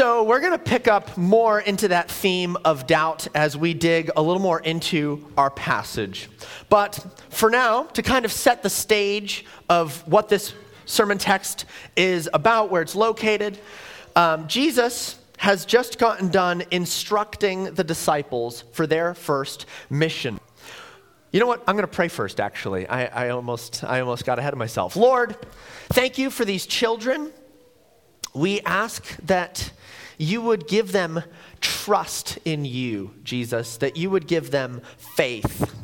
So, we're going to pick up more into that theme of doubt as we dig a little more into our passage. But for now, to kind of set the stage of what this sermon text is about, where it's located, um, Jesus has just gotten done instructing the disciples for their first mission. You know what? I'm going to pray first, actually. I, I, almost, I almost got ahead of myself. Lord, thank you for these children. We ask that you would give them trust in you, Jesus, that you would give them faith.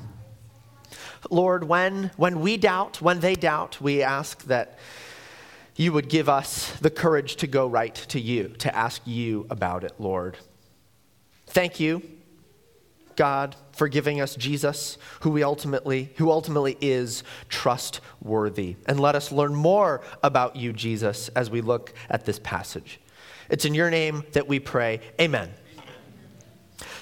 Lord, when, when we doubt, when they doubt, we ask that you would give us the courage to go right to you, to ask you about it, Lord. Thank you, God, for giving us Jesus, who we ultimately, who ultimately is trustworthy. And let us learn more about you, Jesus, as we look at this passage. It's in your name that we pray. Amen.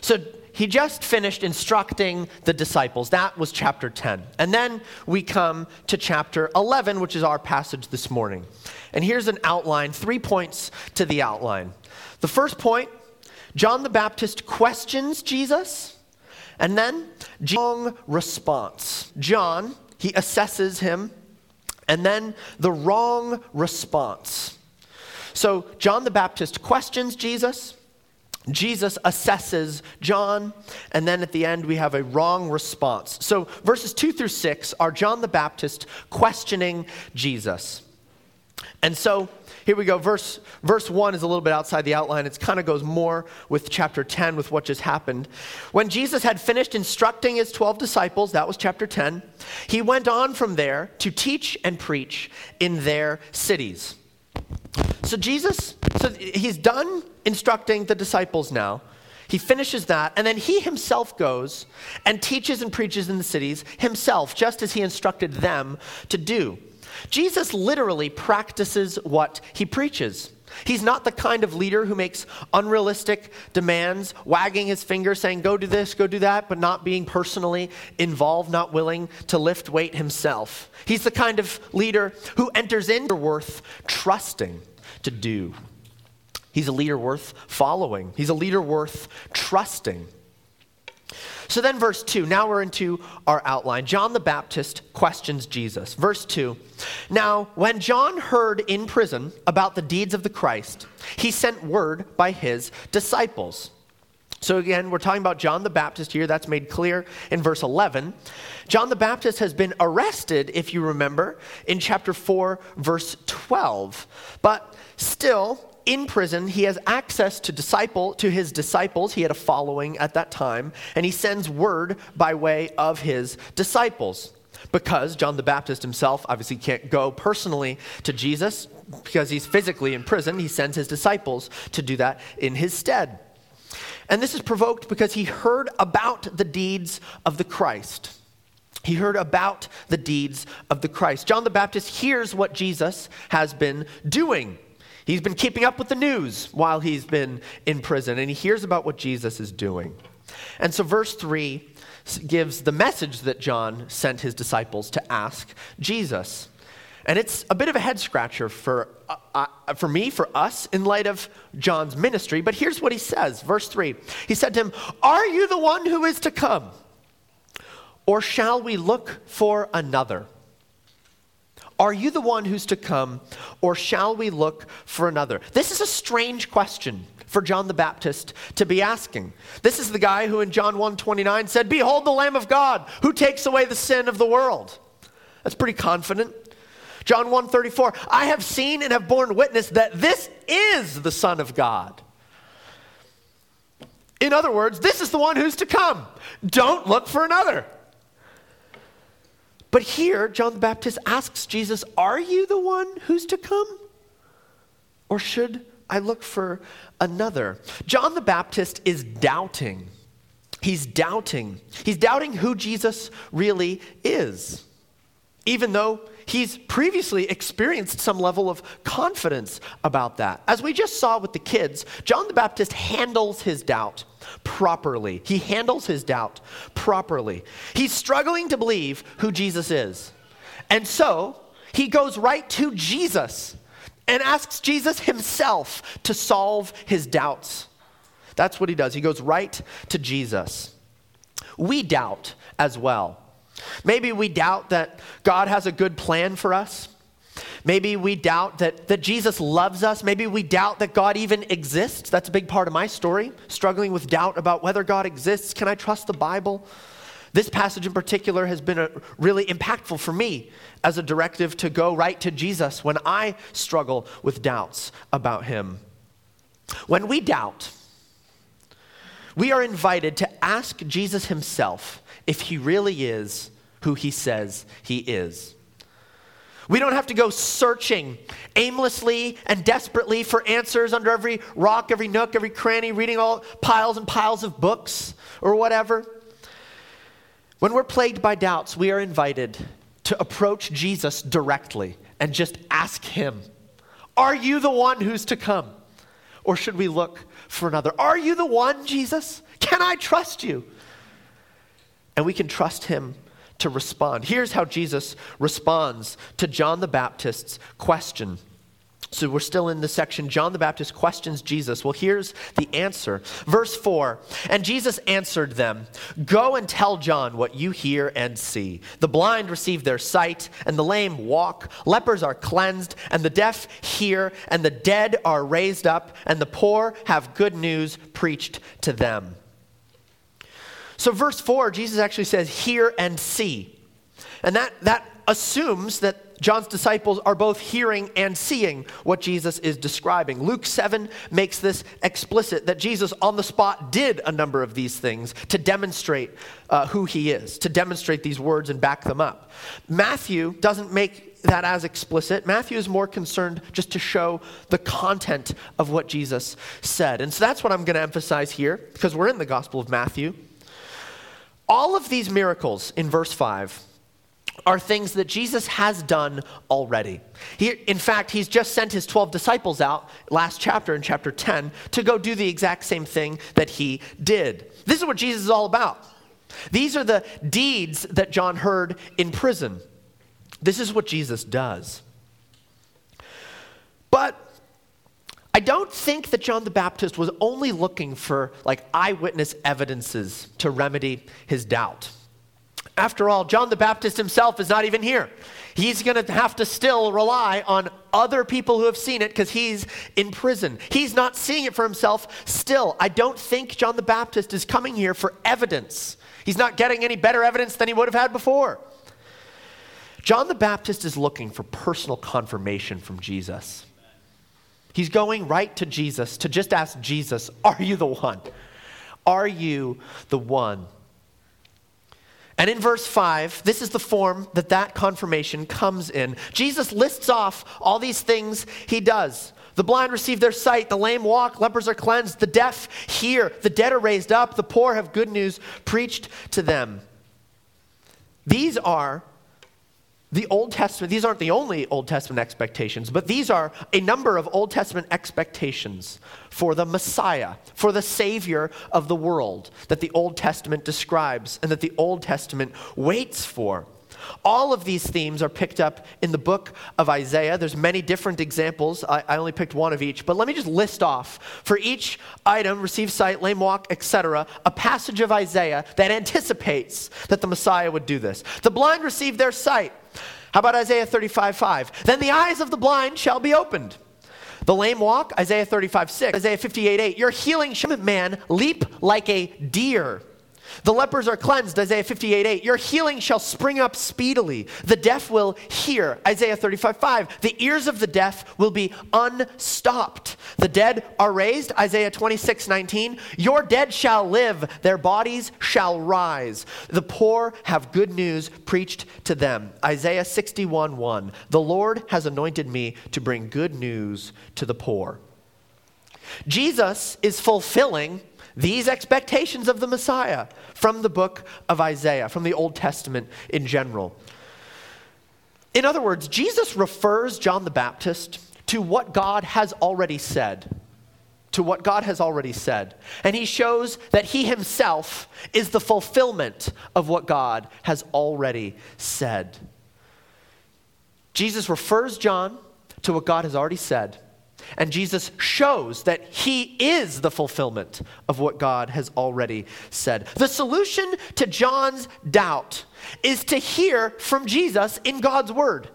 So he just finished instructing the disciples. That was chapter 10. And then we come to chapter 11, which is our passage this morning. And here's an outline, three points to the outline. The first point John the Baptist questions Jesus, and then John response. John, he assesses him, and then the wrong response. So John the Baptist questions Jesus. Jesus assesses John, and then at the end we have a wrong response. So verses 2 through 6 are John the Baptist questioning Jesus. And so here we go. Verse, verse 1 is a little bit outside the outline. It kind of goes more with chapter 10 with what just happened. When Jesus had finished instructing his 12 disciples, that was chapter 10, he went on from there to teach and preach in their cities. So Jesus, so he's done instructing the disciples now. He finishes that, and then he himself goes and teaches and preaches in the cities himself, just as he instructed them to do. Jesus literally practices what he preaches. He's not the kind of leader who makes unrealistic demands, wagging his finger saying, go do this, go do that, but not being personally involved, not willing to lift weight himself. He's the kind of leader who enters into worth trusting to do. He's a leader worth following, he's a leader worth trusting. So then, verse 2, now we're into our outline. John the Baptist questions Jesus. Verse 2 Now, when John heard in prison about the deeds of the Christ, he sent word by his disciples. So, again, we're talking about John the Baptist here. That's made clear in verse 11. John the Baptist has been arrested, if you remember, in chapter 4, verse 12. But still, in prison, he has access to disciple to his disciples. He had a following at that time, and he sends word by way of his disciples. Because John the Baptist himself obviously can't go personally to Jesus because he's physically in prison, he sends his disciples to do that in his stead. And this is provoked because he heard about the deeds of the Christ. He heard about the deeds of the Christ. John the Baptist hears what Jesus has been doing. He's been keeping up with the news while he's been in prison, and he hears about what Jesus is doing. And so, verse 3 gives the message that John sent his disciples to ask Jesus. And it's a bit of a head scratcher for, uh, uh, for me, for us, in light of John's ministry. But here's what he says Verse 3 He said to him, Are you the one who is to come? Or shall we look for another? Are you the one who's to come, or shall we look for another? This is a strange question for John the Baptist to be asking. This is the guy who in John 1:29 said, "Behold the Lamb of God who takes away the sin of the world." That's pretty confident. John 1:34, "I have seen and have borne witness that this is the Son of God." In other words, this is the one who's to come. Don't look for another. But here, John the Baptist asks Jesus, Are you the one who's to come? Or should I look for another? John the Baptist is doubting. He's doubting. He's doubting who Jesus really is, even though he's previously experienced some level of confidence about that. As we just saw with the kids, John the Baptist handles his doubt properly. He handles his doubt properly. He's struggling to believe who Jesus is. And so he goes right to Jesus and asks Jesus himself to solve his doubts. That's what he does. He goes right to Jesus. We doubt as well. Maybe we doubt that God has a good plan for us. Maybe we doubt that, that Jesus loves us. Maybe we doubt that God even exists. That's a big part of my story, struggling with doubt about whether God exists. Can I trust the Bible? This passage in particular has been a, really impactful for me as a directive to go right to Jesus when I struggle with doubts about him. When we doubt, we are invited to ask Jesus himself if he really is who he says he is. We don't have to go searching aimlessly and desperately for answers under every rock, every nook, every cranny, reading all piles and piles of books or whatever. When we're plagued by doubts, we are invited to approach Jesus directly and just ask him, Are you the one who's to come? Or should we look for another? Are you the one, Jesus? Can I trust you? And we can trust him to respond. Here's how Jesus responds to John the Baptist's question. So we're still in the section. John the Baptist questions Jesus. Well, here's the answer. Verse 4 And Jesus answered them Go and tell John what you hear and see. The blind receive their sight, and the lame walk. Lepers are cleansed, and the deaf hear, and the dead are raised up, and the poor have good news preached to them. So, verse 4, Jesus actually says, Hear and see. And that, that assumes that John's disciples are both hearing and seeing what Jesus is describing. Luke 7 makes this explicit that Jesus on the spot did a number of these things to demonstrate uh, who he is, to demonstrate these words and back them up. Matthew doesn't make that as explicit. Matthew is more concerned just to show the content of what Jesus said. And so that's what I'm going to emphasize here because we're in the Gospel of Matthew. All of these miracles in verse 5 are things that Jesus has done already. He, in fact, he's just sent his 12 disciples out last chapter in chapter 10 to go do the exact same thing that he did. This is what Jesus is all about. These are the deeds that John heard in prison. This is what Jesus does. But I don't think that John the Baptist was only looking for like eyewitness evidences to remedy his doubt. After all, John the Baptist himself is not even here. He's going to have to still rely on other people who have seen it because he's in prison. He's not seeing it for himself still. I don't think John the Baptist is coming here for evidence. He's not getting any better evidence than he would have had before. John the Baptist is looking for personal confirmation from Jesus. He's going right to Jesus to just ask Jesus, Are you the one? Are you the one? And in verse 5, this is the form that that confirmation comes in. Jesus lists off all these things he does. The blind receive their sight, the lame walk, lepers are cleansed, the deaf hear, the dead are raised up, the poor have good news preached to them. These are the Old Testament, these aren't the only Old Testament expectations, but these are a number of Old Testament expectations for the Messiah, for the Savior of the world that the Old Testament describes and that the Old Testament waits for. All of these themes are picked up in the book of Isaiah. There's many different examples. I, I, only picked one of each, but let me just list off for each item, receive sight, lame walk, etc., a passage of Isaiah that anticipates that the Messiah would do this. The blind receive their sight. How about Isaiah 35 5? Then the eyes of the blind shall be opened. The lame walk, Isaiah 35 6. Isaiah 58 8. Your healing man leap like a deer. The lepers are cleansed, Isaiah 58 8. Your healing shall spring up speedily. The deaf will hear, Isaiah 35 5. The ears of the deaf will be unstopped. The dead are raised, Isaiah 26 19. Your dead shall live, their bodies shall rise. The poor have good news preached to them, Isaiah 61 1. The Lord has anointed me to bring good news to the poor. Jesus is fulfilling these expectations of the Messiah from the book of Isaiah, from the Old Testament in general. In other words, Jesus refers John the Baptist to what God has already said. To what God has already said. And he shows that he himself is the fulfillment of what God has already said. Jesus refers John to what God has already said. And Jesus shows that he is the fulfillment of what God has already said. The solution to John's doubt is to hear from Jesus in God's word.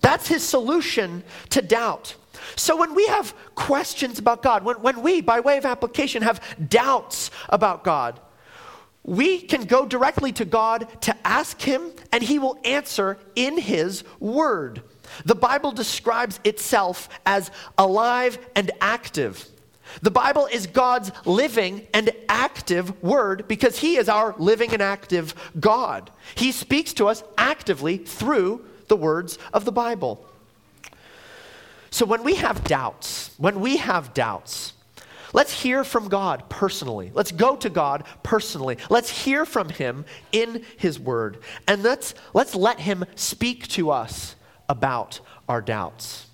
That's his solution to doubt. So when we have questions about God, when, when we, by way of application, have doubts about God, we can go directly to God to ask Him, and He will answer in His Word. The Bible describes itself as alive and active. The Bible is God's living and active word because He is our living and active God. He speaks to us actively through the words of the Bible. So when we have doubts, when we have doubts, let's hear from God personally. Let's go to God personally. Let's hear from Him in His Word. And let's, let's let Him speak to us about our doubts.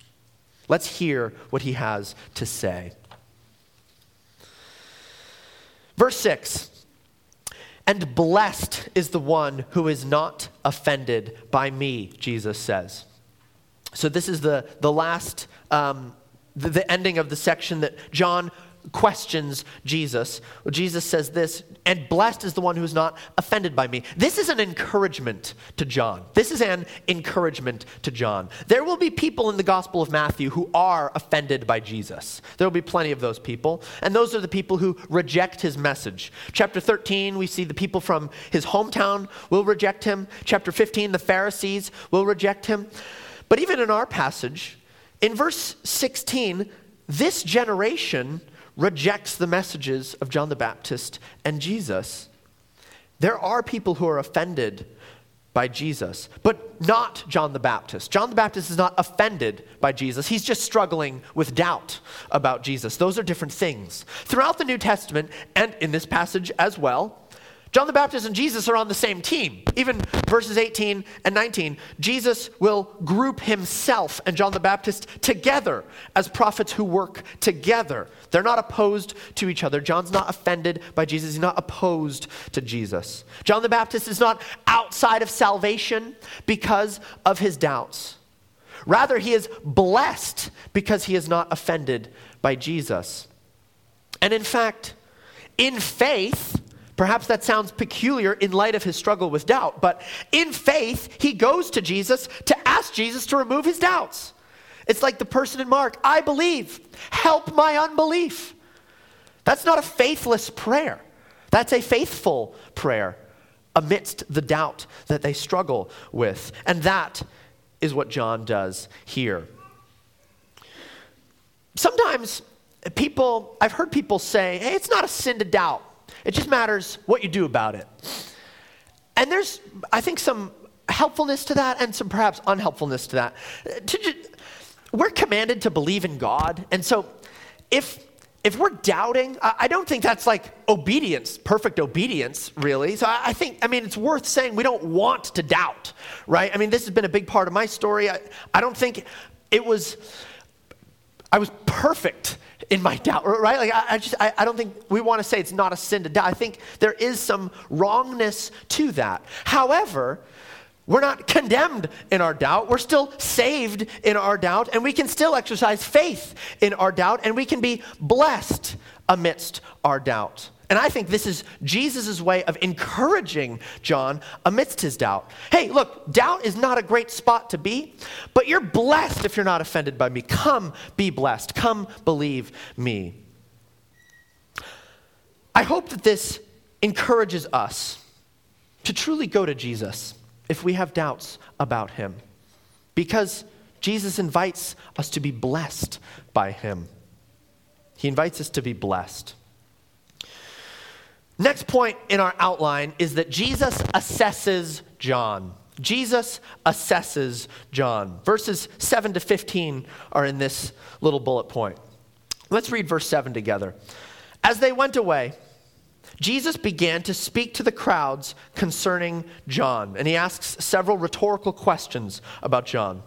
Let's hear what He has to say. Verse 6 And blessed is the one who is not offended by me, Jesus says. So, this is the, the last, um, the, the ending of the section that John questions Jesus. Jesus says this, and blessed is the one who is not offended by me. This is an encouragement to John. This is an encouragement to John. There will be people in the Gospel of Matthew who are offended by Jesus. There will be plenty of those people, and those are the people who reject his message. Chapter 13, we see the people from his hometown will reject him. Chapter 15, the Pharisees will reject him. But even in our passage, in verse 16, this generation rejects the messages of John the Baptist and Jesus. There are people who are offended by Jesus, but not John the Baptist. John the Baptist is not offended by Jesus. He's just struggling with doubt about Jesus. Those are different things. Throughout the New Testament, and in this passage as well, John the Baptist and Jesus are on the same team. Even verses 18 and 19, Jesus will group himself and John the Baptist together as prophets who work together. They're not opposed to each other. John's not offended by Jesus, he's not opposed to Jesus. John the Baptist is not outside of salvation because of his doubts. Rather, he is blessed because he is not offended by Jesus. And in fact, in faith, Perhaps that sounds peculiar in light of his struggle with doubt, but in faith, he goes to Jesus to ask Jesus to remove his doubts. It's like the person in Mark I believe, help my unbelief. That's not a faithless prayer, that's a faithful prayer amidst the doubt that they struggle with. And that is what John does here. Sometimes people, I've heard people say, hey, it's not a sin to doubt. It just matters what you do about it. And there's, I think, some helpfulness to that and some perhaps unhelpfulness to that. To, we're commanded to believe in God. And so if if we're doubting, I don't think that's like obedience, perfect obedience, really. So I think, I mean, it's worth saying we don't want to doubt, right? I mean, this has been a big part of my story. I, I don't think it was, I was perfect in my doubt, right? Like, I, I just, I, I don't think we want to say it's not a sin to doubt. I think there is some wrongness to that. However, we're not condemned in our doubt. We're still saved in our doubt, and we can still exercise faith in our doubt, and we can be blessed amidst our doubt. And I think this is Jesus' way of encouraging John amidst his doubt. Hey, look, doubt is not a great spot to be, but you're blessed if you're not offended by me. Come be blessed. Come believe me. I hope that this encourages us to truly go to Jesus if we have doubts about him, because Jesus invites us to be blessed by him. He invites us to be blessed. Next point in our outline is that Jesus assesses John. Jesus assesses John. Verses 7 to 15 are in this little bullet point. Let's read verse 7 together. As they went away, Jesus began to speak to the crowds concerning John, and he asks several rhetorical questions about John.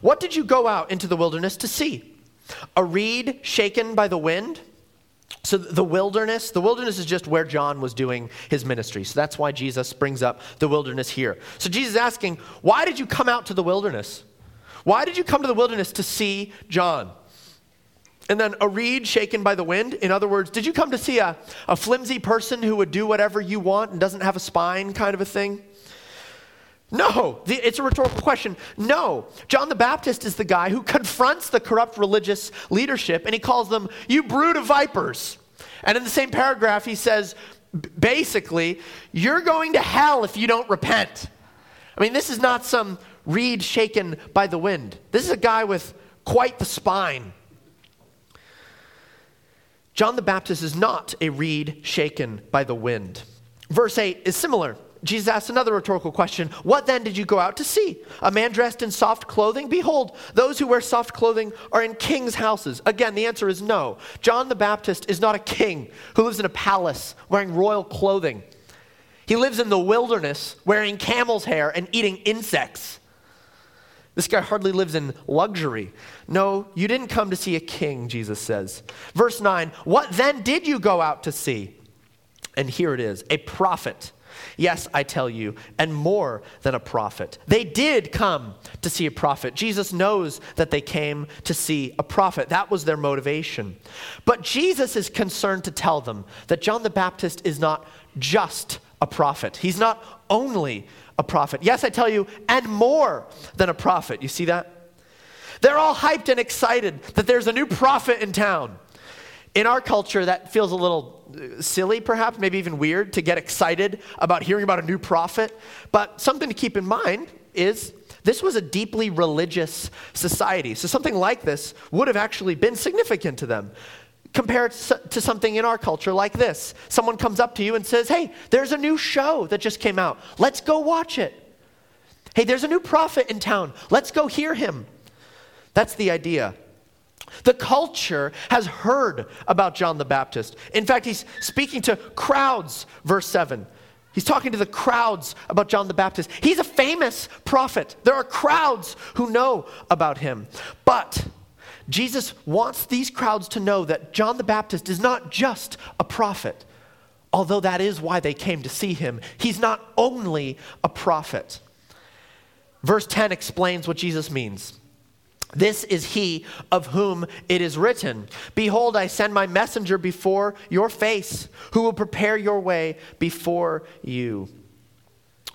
What did you go out into the wilderness to see? A reed shaken by the wind? So, the wilderness, the wilderness is just where John was doing his ministry. So, that's why Jesus brings up the wilderness here. So, Jesus is asking, Why did you come out to the wilderness? Why did you come to the wilderness to see John? And then a reed shaken by the wind. In other words, did you come to see a, a flimsy person who would do whatever you want and doesn't have a spine kind of a thing? No, it's a rhetorical question. No, John the Baptist is the guy who confronts the corrupt religious leadership and he calls them, You brood of vipers. And in the same paragraph, he says, basically, You're going to hell if you don't repent. I mean, this is not some reed shaken by the wind. This is a guy with quite the spine. John the Baptist is not a reed shaken by the wind. Verse 8 is similar. Jesus asks another rhetorical question What then did you go out to see? A man dressed in soft clothing? Behold, those who wear soft clothing are in kings' houses. Again, the answer is no. John the Baptist is not a king who lives in a palace wearing royal clothing. He lives in the wilderness wearing camel's hair and eating insects. This guy hardly lives in luxury. No, you didn't come to see a king, Jesus says. Verse 9, what then did you go out to see? And here it is a prophet. Yes, I tell you, and more than a prophet. They did come to see a prophet. Jesus knows that they came to see a prophet. That was their motivation. But Jesus is concerned to tell them that John the Baptist is not just a prophet, he's not only a prophet. Yes, I tell you, and more than a prophet. You see that? They're all hyped and excited that there's a new prophet in town. In our culture, that feels a little uh, silly, perhaps, maybe even weird to get excited about hearing about a new prophet. But something to keep in mind is this was a deeply religious society. So something like this would have actually been significant to them. Compared to something in our culture like this someone comes up to you and says, Hey, there's a new show that just came out. Let's go watch it. Hey, there's a new prophet in town. Let's go hear him. That's the idea. The culture has heard about John the Baptist. In fact, he's speaking to crowds, verse 7. He's talking to the crowds about John the Baptist. He's a famous prophet. There are crowds who know about him. But Jesus wants these crowds to know that John the Baptist is not just a prophet, although that is why they came to see him. He's not only a prophet. Verse 10 explains what Jesus means. This is he of whom it is written Behold, I send my messenger before your face, who will prepare your way before you.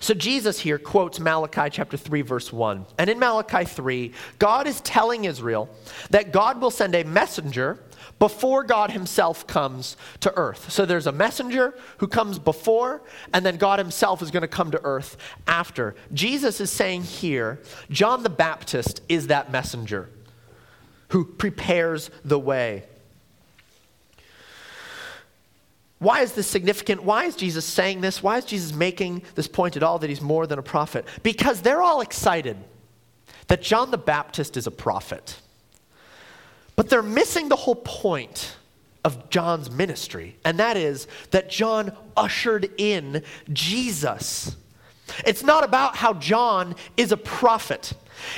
So Jesus here quotes Malachi chapter 3 verse 1. And in Malachi 3, God is telling Israel that God will send a messenger before God himself comes to earth. So there's a messenger who comes before and then God himself is going to come to earth after. Jesus is saying here, John the Baptist is that messenger who prepares the way. Why is this significant? Why is Jesus saying this? Why is Jesus making this point at all that he's more than a prophet? Because they're all excited that John the Baptist is a prophet. But they're missing the whole point of John's ministry, and that is that John ushered in Jesus. It's not about how John is a prophet.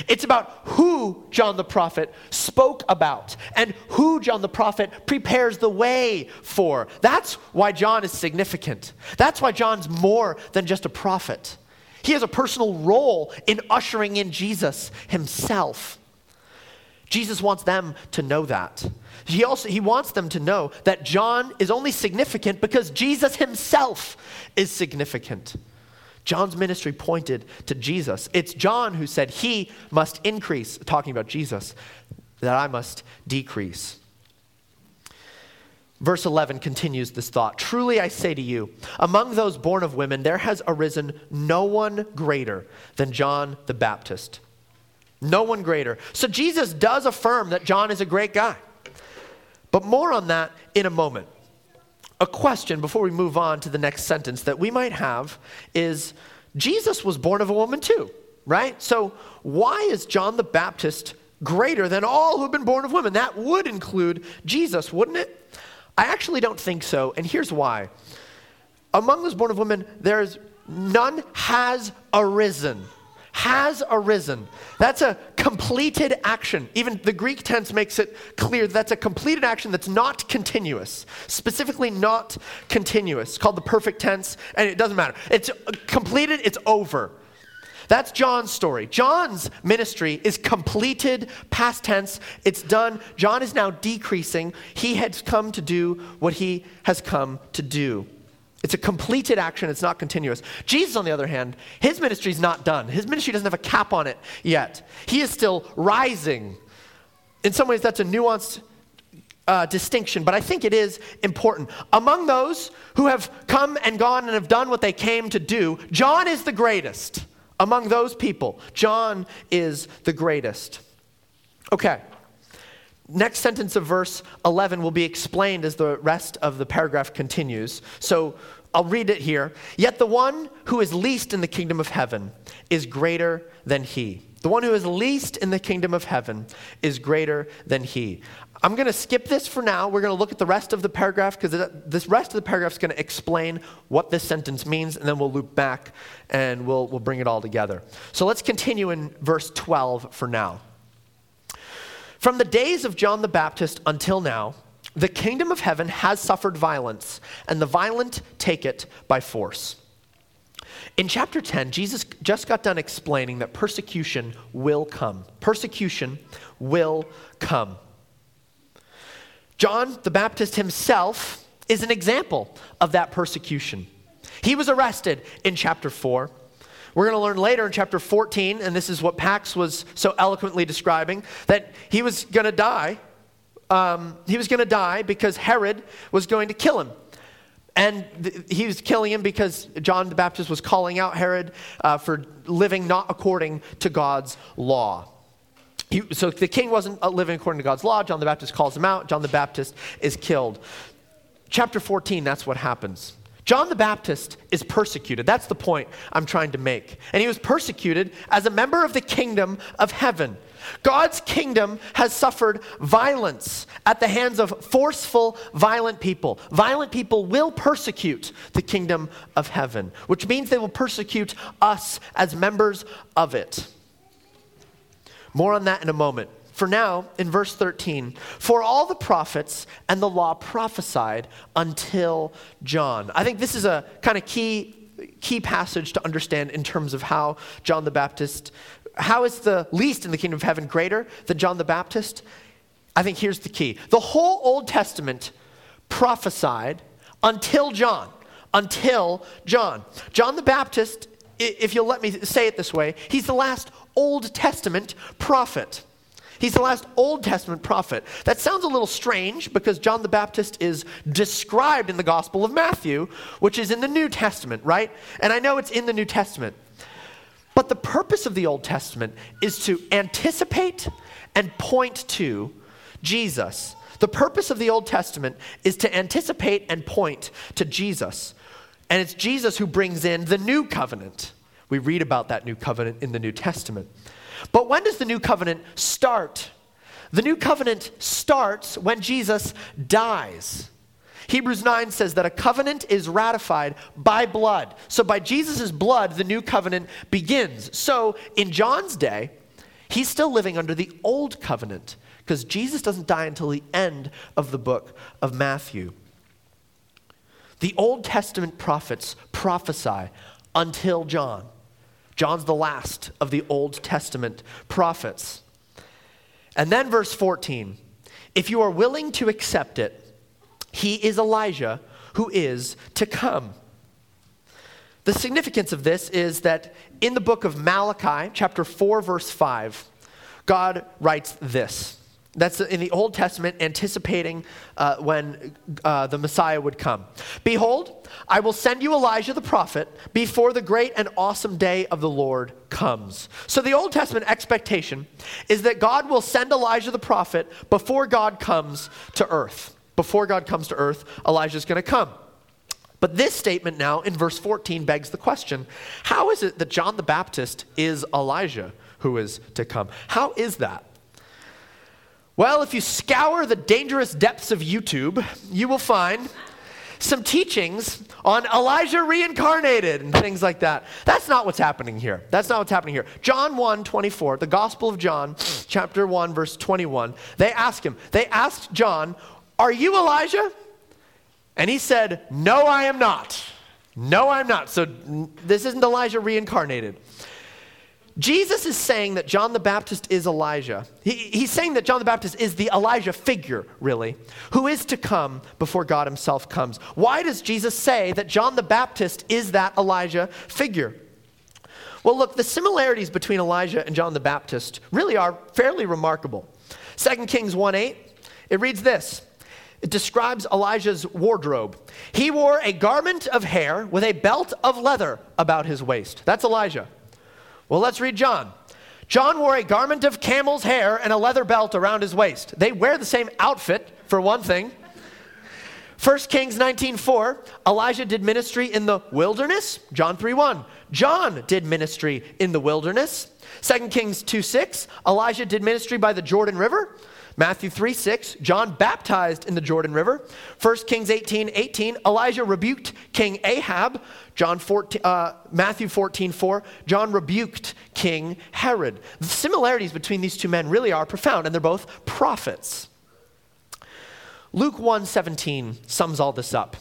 It's about who John the prophet spoke about and who John the prophet prepares the way for. That's why John is significant. That's why John's more than just a prophet. He has a personal role in ushering in Jesus himself. Jesus wants them to know that. He also he wants them to know that John is only significant because Jesus himself is significant. John's ministry pointed to Jesus. It's John who said, He must increase, talking about Jesus, that I must decrease. Verse 11 continues this thought Truly I say to you, among those born of women, there has arisen no one greater than John the Baptist. No one greater. So Jesus does affirm that John is a great guy. But more on that in a moment a question before we move on to the next sentence that we might have is Jesus was born of a woman too, right? So why is John the Baptist greater than all who've been born of women? That would include Jesus, wouldn't it? I actually don't think so, and here's why. Among those born of women, there's none has arisen has arisen. That's a completed action. Even the Greek tense makes it clear that's a completed action that's not continuous, specifically not continuous, called the perfect tense, and it doesn't matter. It's completed, it's over. That's John's story. John's ministry is completed, past tense, it's done. John is now decreasing. He has come to do what he has come to do. It's a completed action, it's not continuous. Jesus, on the other hand, his ministry is not done. His ministry doesn't have a cap on it yet. He is still rising. In some ways, that's a nuanced uh, distinction, but I think it is important. Among those who have come and gone and have done what they came to do, John is the greatest. Among those people, John is the greatest. Okay. Next sentence of verse 11 will be explained as the rest of the paragraph continues. So I'll read it here. Yet the one who is least in the kingdom of heaven is greater than he. The one who is least in the kingdom of heaven is greater than he. I'm going to skip this for now. We're going to look at the rest of the paragraph because this rest of the paragraph is going to explain what this sentence means, and then we'll loop back and we'll, we'll bring it all together. So let's continue in verse 12 for now. From the days of John the Baptist until now, the kingdom of heaven has suffered violence, and the violent take it by force. In chapter 10, Jesus just got done explaining that persecution will come. Persecution will come. John the Baptist himself is an example of that persecution. He was arrested in chapter 4. We're going to learn later in chapter 14, and this is what Pax was so eloquently describing, that he was going to die. Um, he was going to die because Herod was going to kill him. And th- he was killing him because John the Baptist was calling out Herod uh, for living not according to God's law. He, so the king wasn't uh, living according to God's law. John the Baptist calls him out. John the Baptist is killed. Chapter 14, that's what happens. John the Baptist is persecuted. That's the point I'm trying to make. And he was persecuted as a member of the kingdom of heaven. God's kingdom has suffered violence at the hands of forceful, violent people. Violent people will persecute the kingdom of heaven, which means they will persecute us as members of it. More on that in a moment. For now, in verse 13, for all the prophets and the law prophesied until John. I think this is a kind of key key passage to understand in terms of how John the Baptist how is the least in the kingdom of heaven greater than John the Baptist? I think here's the key. The whole Old Testament prophesied until John. Until John. John the Baptist, if you'll let me say it this way, he's the last Old Testament prophet. He's the last Old Testament prophet. That sounds a little strange because John the Baptist is described in the Gospel of Matthew, which is in the New Testament, right? And I know it's in the New Testament. But the purpose of the Old Testament is to anticipate and point to Jesus. The purpose of the Old Testament is to anticipate and point to Jesus. And it's Jesus who brings in the new covenant. We read about that new covenant in the New Testament. But when does the new covenant start? The new covenant starts when Jesus dies. Hebrews 9 says that a covenant is ratified by blood. So by Jesus' blood, the new covenant begins. So in John's day, he's still living under the old covenant because Jesus doesn't die until the end of the book of Matthew. The Old Testament prophets prophesy until John. John's the last of the Old Testament prophets. And then, verse 14 if you are willing to accept it, he is Elijah who is to come. The significance of this is that in the book of Malachi, chapter 4, verse 5, God writes this. That's in the Old Testament, anticipating uh, when uh, the Messiah would come. Behold, I will send you Elijah the prophet before the great and awesome day of the Lord comes. So, the Old Testament expectation is that God will send Elijah the prophet before God comes to earth. Before God comes to earth, Elijah is going to come. But this statement now in verse 14 begs the question how is it that John the Baptist is Elijah who is to come? How is that? Well, if you scour the dangerous depths of YouTube, you will find some teachings on Elijah reincarnated and things like that. That's not what's happening here. That's not what's happening here. John 1 24, the Gospel of John, chapter 1, verse 21, they ask him, they asked John, Are you Elijah? And he said, No, I am not. No, I'm not. So this isn't Elijah reincarnated. Jesus is saying that John the Baptist is Elijah. He, he's saying that John the Baptist is the Elijah figure, really, who is to come before God himself comes. Why does Jesus say that John the Baptist is that Elijah figure? Well, look, the similarities between Elijah and John the Baptist really are fairly remarkable. 2 Kings 1 8, it reads this. It describes Elijah's wardrobe. He wore a garment of hair with a belt of leather about his waist. That's Elijah. Well, let's read John. John wore a garment of camel's hair and a leather belt around his waist. They wear the same outfit, for one thing. 1 Kings 19:4, Elijah did ministry in the wilderness. John 3:1. John did ministry in the wilderness. 2 Kings 2:6, Elijah did ministry by the Jordan River. Matthew 3 6, John baptized in the Jordan River. 1 Kings 18 18, Elijah rebuked King Ahab. John 14, uh, Matthew 14 4, John rebuked King Herod. The similarities between these two men really are profound, and they're both prophets. Luke 1 17 sums all this up.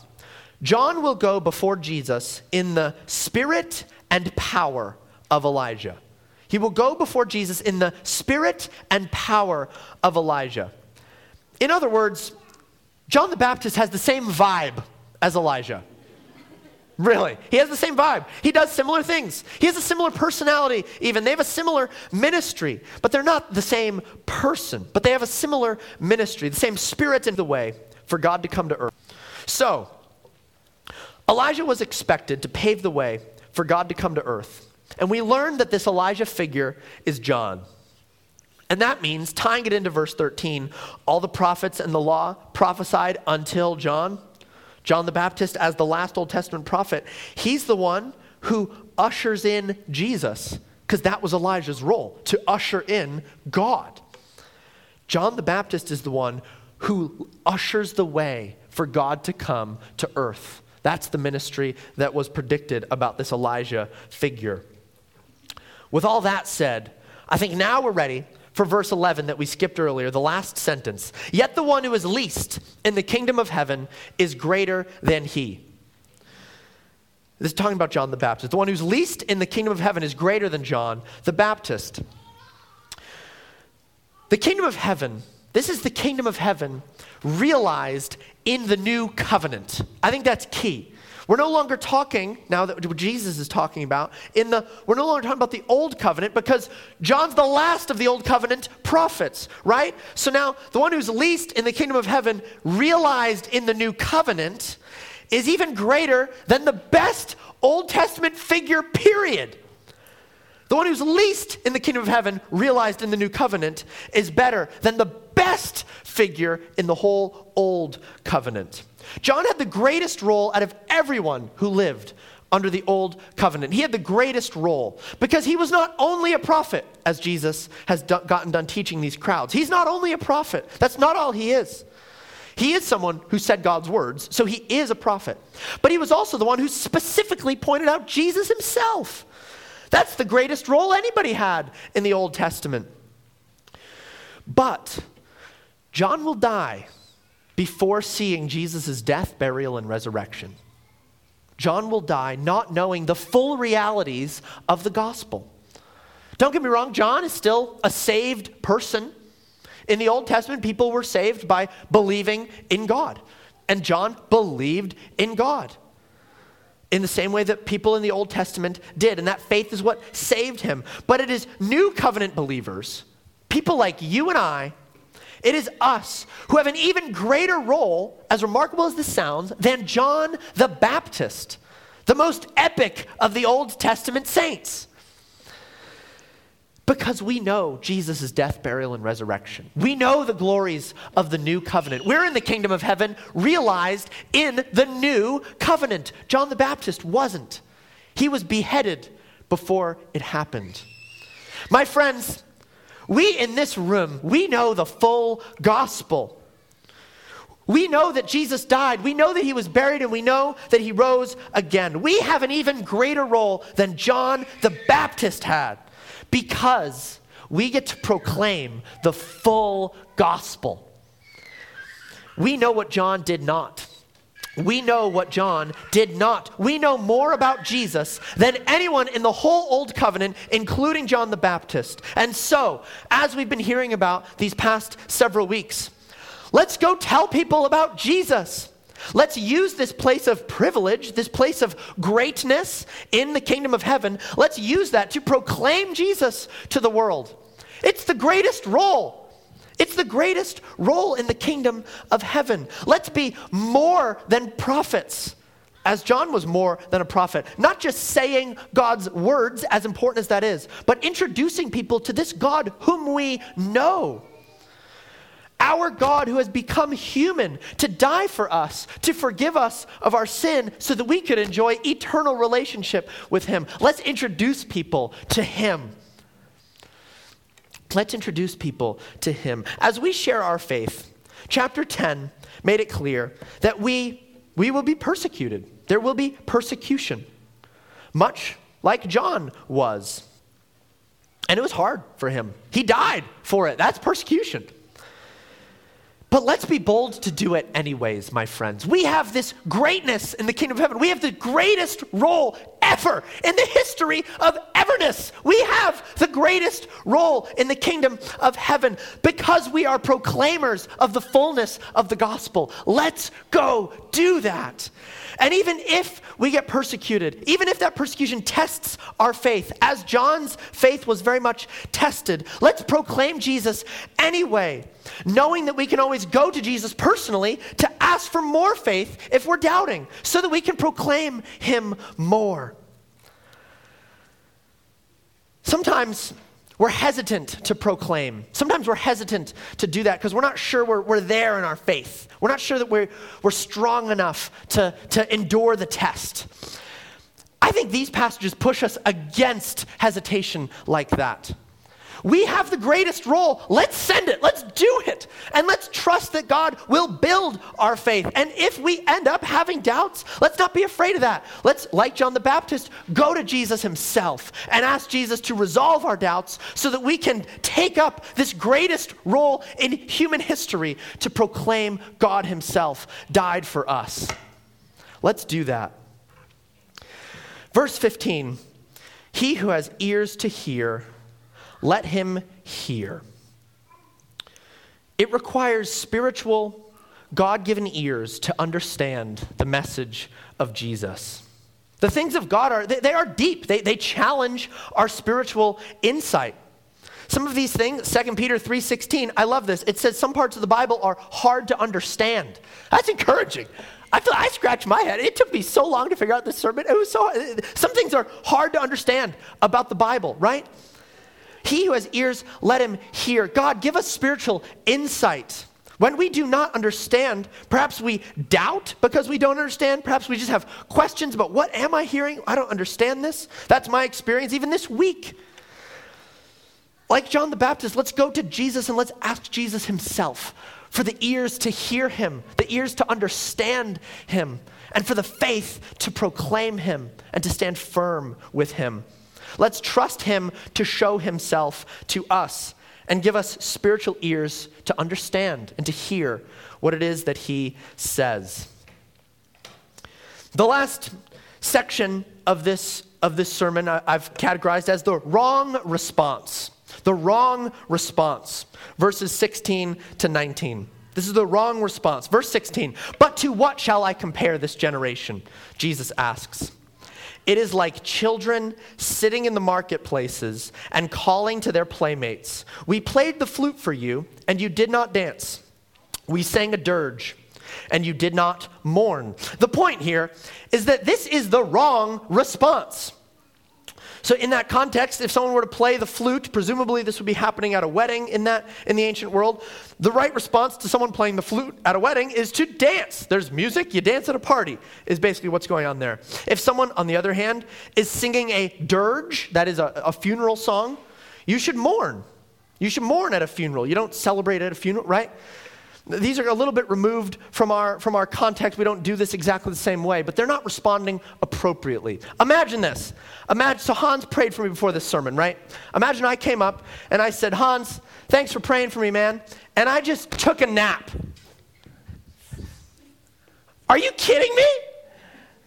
John will go before Jesus in the spirit and power of Elijah. He will go before Jesus in the spirit and power of Elijah. In other words, John the Baptist has the same vibe as Elijah. Really. He has the same vibe. He does similar things. He has a similar personality, even. They have a similar ministry, but they're not the same person. But they have a similar ministry, the same spirit in the way for God to come to earth. So, Elijah was expected to pave the way for God to come to earth. And we learn that this Elijah figure is John. And that means, tying it into verse 13, all the prophets and the law prophesied until John. John the Baptist, as the last Old Testament prophet, he's the one who ushers in Jesus, because that was Elijah's role, to usher in God. John the Baptist is the one who ushers the way for God to come to earth. That's the ministry that was predicted about this Elijah figure. With all that said, I think now we're ready for verse 11 that we skipped earlier, the last sentence. Yet the one who is least in the kingdom of heaven is greater than he. This is talking about John the Baptist. The one who's least in the kingdom of heaven is greater than John the Baptist. The kingdom of heaven, this is the kingdom of heaven realized in the new covenant. I think that's key. We're no longer talking, now that Jesus is talking about, in the, we're no longer talking about the old covenant because John's the last of the old covenant prophets, right? So now the one who's least in the kingdom of heaven, realized in the new covenant, is even greater than the best Old Testament figure, period. The one who's least in the kingdom of heaven, realized in the new covenant, is better than the best figure in the whole old covenant. John had the greatest role out of everyone who lived under the old covenant. He had the greatest role because he was not only a prophet, as Jesus has do- gotten done teaching these crowds. He's not only a prophet, that's not all he is. He is someone who said God's words, so he is a prophet. But he was also the one who specifically pointed out Jesus himself. That's the greatest role anybody had in the Old Testament. But John will die before seeing Jesus' death, burial, and resurrection. John will die not knowing the full realities of the gospel. Don't get me wrong, John is still a saved person. In the Old Testament, people were saved by believing in God. And John believed in God in the same way that people in the Old Testament did. And that faith is what saved him. But it is new covenant believers, people like you and I, it is us who have an even greater role, as remarkable as this sounds, than John the Baptist, the most epic of the Old Testament saints. Because we know Jesus' death, burial, and resurrection. We know the glories of the new covenant. We're in the kingdom of heaven, realized in the new covenant. John the Baptist wasn't, he was beheaded before it happened. My friends, we in this room, we know the full gospel. We know that Jesus died. We know that he was buried and we know that he rose again. We have an even greater role than John the Baptist had because we get to proclaim the full gospel. We know what John did not. We know what John did not. We know more about Jesus than anyone in the whole Old Covenant, including John the Baptist. And so, as we've been hearing about these past several weeks, let's go tell people about Jesus. Let's use this place of privilege, this place of greatness in the kingdom of heaven, let's use that to proclaim Jesus to the world. It's the greatest role. It's the greatest role in the kingdom of heaven. Let's be more than prophets, as John was more than a prophet. Not just saying God's words, as important as that is, but introducing people to this God whom we know. Our God who has become human to die for us, to forgive us of our sin so that we could enjoy eternal relationship with Him. Let's introduce people to Him. Let's introduce people to Him. As we share our faith, chapter 10 made it clear that we, we will be persecuted. There will be persecution, much like John was. And it was hard for him. He died for it. That's persecution. But let's be bold to do it anyways, my friends. We have this greatness in the kingdom of heaven. We have the greatest role ever in the history of everness. We have the greatest role in the kingdom of heaven because we are proclaimers of the fullness of the gospel. Let's go do that. And even if we get persecuted, even if that persecution tests our faith, as John's faith was very much tested, let's proclaim Jesus anyway, knowing that we can always go to Jesus personally to ask for more faith if we're doubting, so that we can proclaim him more. Sometimes we're hesitant to proclaim. Sometimes we're hesitant to do that because we're not sure we're, we're there in our faith. We're not sure that we're, we're strong enough to, to endure the test. I think these passages push us against hesitation like that. We have the greatest role. Let's send it. Let's do it. And let's trust that God will build our faith. And if we end up having doubts, let's not be afraid of that. Let's, like John the Baptist, go to Jesus himself and ask Jesus to resolve our doubts so that we can take up this greatest role in human history to proclaim God himself died for us. Let's do that. Verse 15 He who has ears to hear, let him hear. It requires spiritual, God given ears to understand the message of Jesus. The things of God are, they, they are deep. They, they challenge our spiritual insight. Some of these things, 2 Peter 3.16, I love this. It says some parts of the Bible are hard to understand. That's encouraging. I feel I scratched my head. It took me so long to figure out this sermon. It was so some things are hard to understand about the Bible, right? He who has ears, let him hear. God, give us spiritual insight. When we do not understand, perhaps we doubt because we don't understand. Perhaps we just have questions about what am I hearing? I don't understand this. That's my experience even this week. Like John the Baptist, let's go to Jesus and let's ask Jesus himself for the ears to hear him, the ears to understand him, and for the faith to proclaim him and to stand firm with him. Let's trust Him to show Himself to us and give us spiritual ears to understand and to hear what it is that He says. The last section of this, of this sermon I've categorized as the wrong response. The wrong response. Verses 16 to 19. This is the wrong response. Verse 16. But to what shall I compare this generation? Jesus asks. It is like children sitting in the marketplaces and calling to their playmates. We played the flute for you, and you did not dance. We sang a dirge, and you did not mourn. The point here is that this is the wrong response. So in that context, if someone were to play the flute, presumably this would be happening at a wedding in that in the ancient world. The right response to someone playing the flute at a wedding is to dance. There's music, you dance at a party, is basically what's going on there. If someone, on the other hand, is singing a dirge, that is a, a funeral song, you should mourn. You should mourn at a funeral. You don't celebrate at a funeral, right? These are a little bit removed from our, from our context. We don't do this exactly the same way, but they're not responding appropriately. Imagine this. Imagine, so Hans prayed for me before this sermon, right? Imagine I came up and I said, Hans, thanks for praying for me, man. And I just took a nap. Are you kidding me?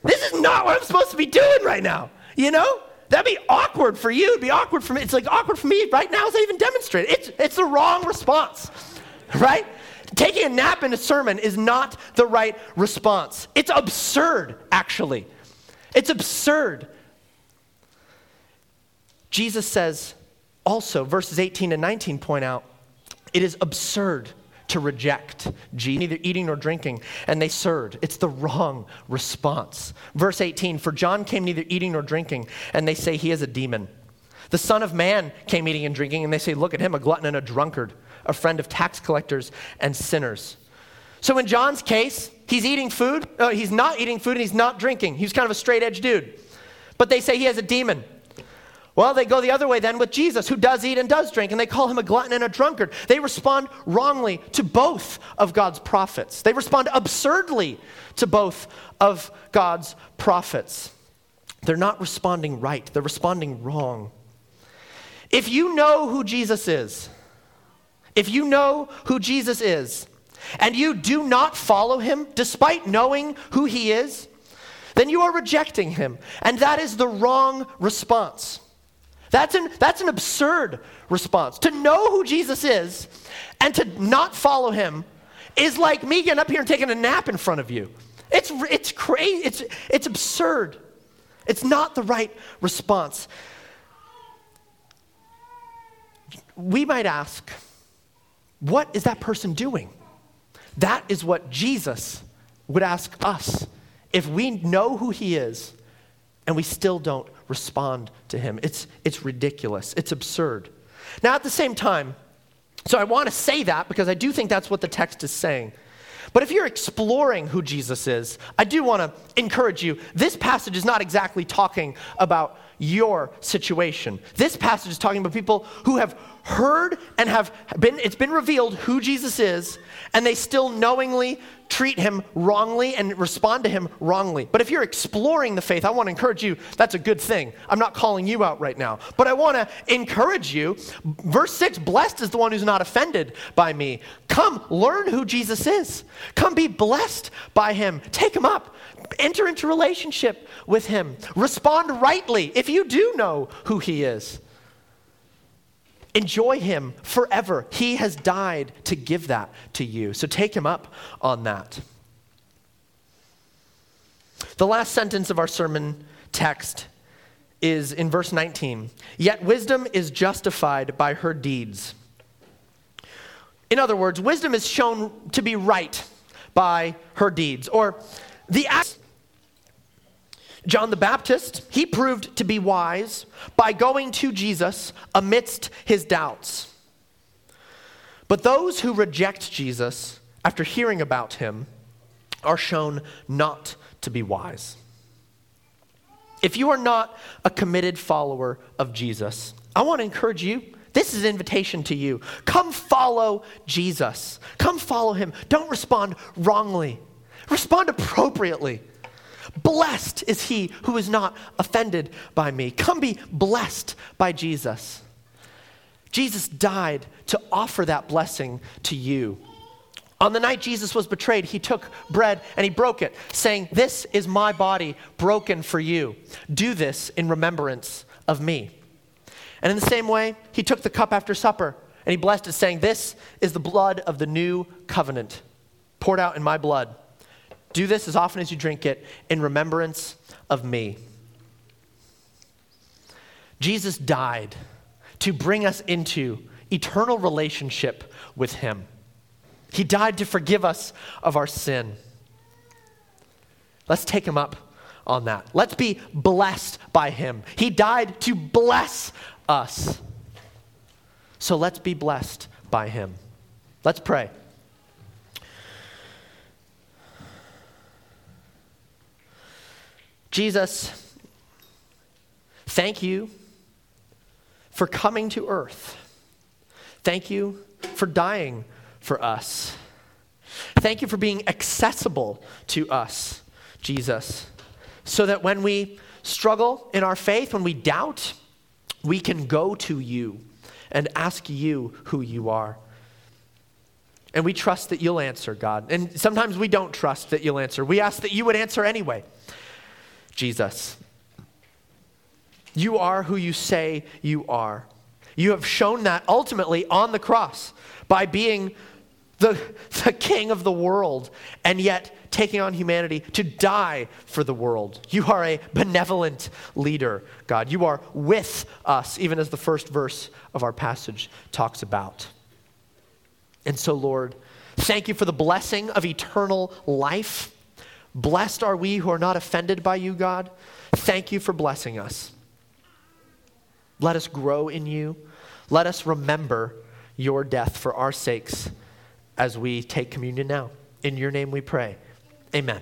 This is not what I'm supposed to be doing right now. You know? That'd be awkward for you. It'd be awkward for me. It's like awkward for me right now as I even demonstrate. It's, it's the wrong response, right? Taking a nap in a sermon is not the right response. It's absurd, actually. It's absurd. Jesus says also, verses 18 and 19 point out, it is absurd to reject Jesus, neither eating nor drinking, and they served. It's the wrong response. Verse 18 For John came neither eating nor drinking, and they say he is a demon. The Son of Man came eating and drinking, and they say, Look at him, a glutton and a drunkard, a friend of tax collectors and sinners. So in John's case, he's eating food, uh, he's not eating food, and he's not drinking. He's kind of a straight edge dude. But they say he has a demon. Well, they go the other way then with Jesus, who does eat and does drink, and they call him a glutton and a drunkard. They respond wrongly to both of God's prophets. They respond absurdly to both of God's prophets. They're not responding right, they're responding wrong. If you know who Jesus is, if you know who Jesus is, and you do not follow him despite knowing who he is, then you are rejecting him. And that is the wrong response. That's an, that's an absurd response. To know who Jesus is and to not follow him is like me getting up here and taking a nap in front of you. It's, it's crazy. It's, it's absurd. It's not the right response. We might ask, what is that person doing? That is what Jesus would ask us if we know who he is and we still don't respond to him. It's, it's ridiculous, it's absurd. Now, at the same time, so I want to say that because I do think that's what the text is saying. But if you're exploring who Jesus is, I do want to encourage you. This passage is not exactly talking about your situation. This passage is talking about people who have heard and have been, it's been revealed who Jesus is, and they still knowingly treat him wrongly and respond to him wrongly. But if you're exploring the faith, I want to encourage you, that's a good thing. I'm not calling you out right now, but I want to encourage you. Verse 6 Blessed is the one who's not offended by me. Come, learn who Jesus is. Come be blessed by him. Take him up. Enter into relationship with him. Respond rightly if you do know who he is. Enjoy him forever. He has died to give that to you. So take him up on that. The last sentence of our sermon text is in verse 19. Yet wisdom is justified by her deeds. In other words, wisdom is shown to be right by her deeds, or the act John the Baptist, he proved to be wise by going to Jesus amidst his doubts. But those who reject Jesus after hearing about him are shown not to be wise. If you are not a committed follower of Jesus, I want to encourage you. This is an invitation to you. Come follow Jesus. Come follow him. Don't respond wrongly. Respond appropriately. Blessed is he who is not offended by me. Come be blessed by Jesus. Jesus died to offer that blessing to you. On the night Jesus was betrayed, he took bread and he broke it, saying, This is my body broken for you. Do this in remembrance of me. And in the same way, he took the cup after supper and he blessed it, saying, This is the blood of the new covenant, poured out in my blood. Do this as often as you drink it in remembrance of me. Jesus died to bring us into eternal relationship with Him. He died to forgive us of our sin. Let's take Him up on that. Let's be blessed by Him. He died to bless us. So let's be blessed by Him. Let's pray. Jesus, thank you for coming to earth. Thank you for dying for us. Thank you for being accessible to us, Jesus, so that when we struggle in our faith, when we doubt, we can go to you and ask you who you are. And we trust that you'll answer, God. And sometimes we don't trust that you'll answer. We ask that you would answer anyway. Jesus, you are who you say you are. You have shown that ultimately on the cross by being the, the king of the world and yet taking on humanity to die for the world. You are a benevolent leader, God. You are with us, even as the first verse of our passage talks about. And so, Lord, thank you for the blessing of eternal life. Blessed are we who are not offended by you, God. Thank you for blessing us. Let us grow in you. Let us remember your death for our sakes as we take communion now. In your name we pray. Amen.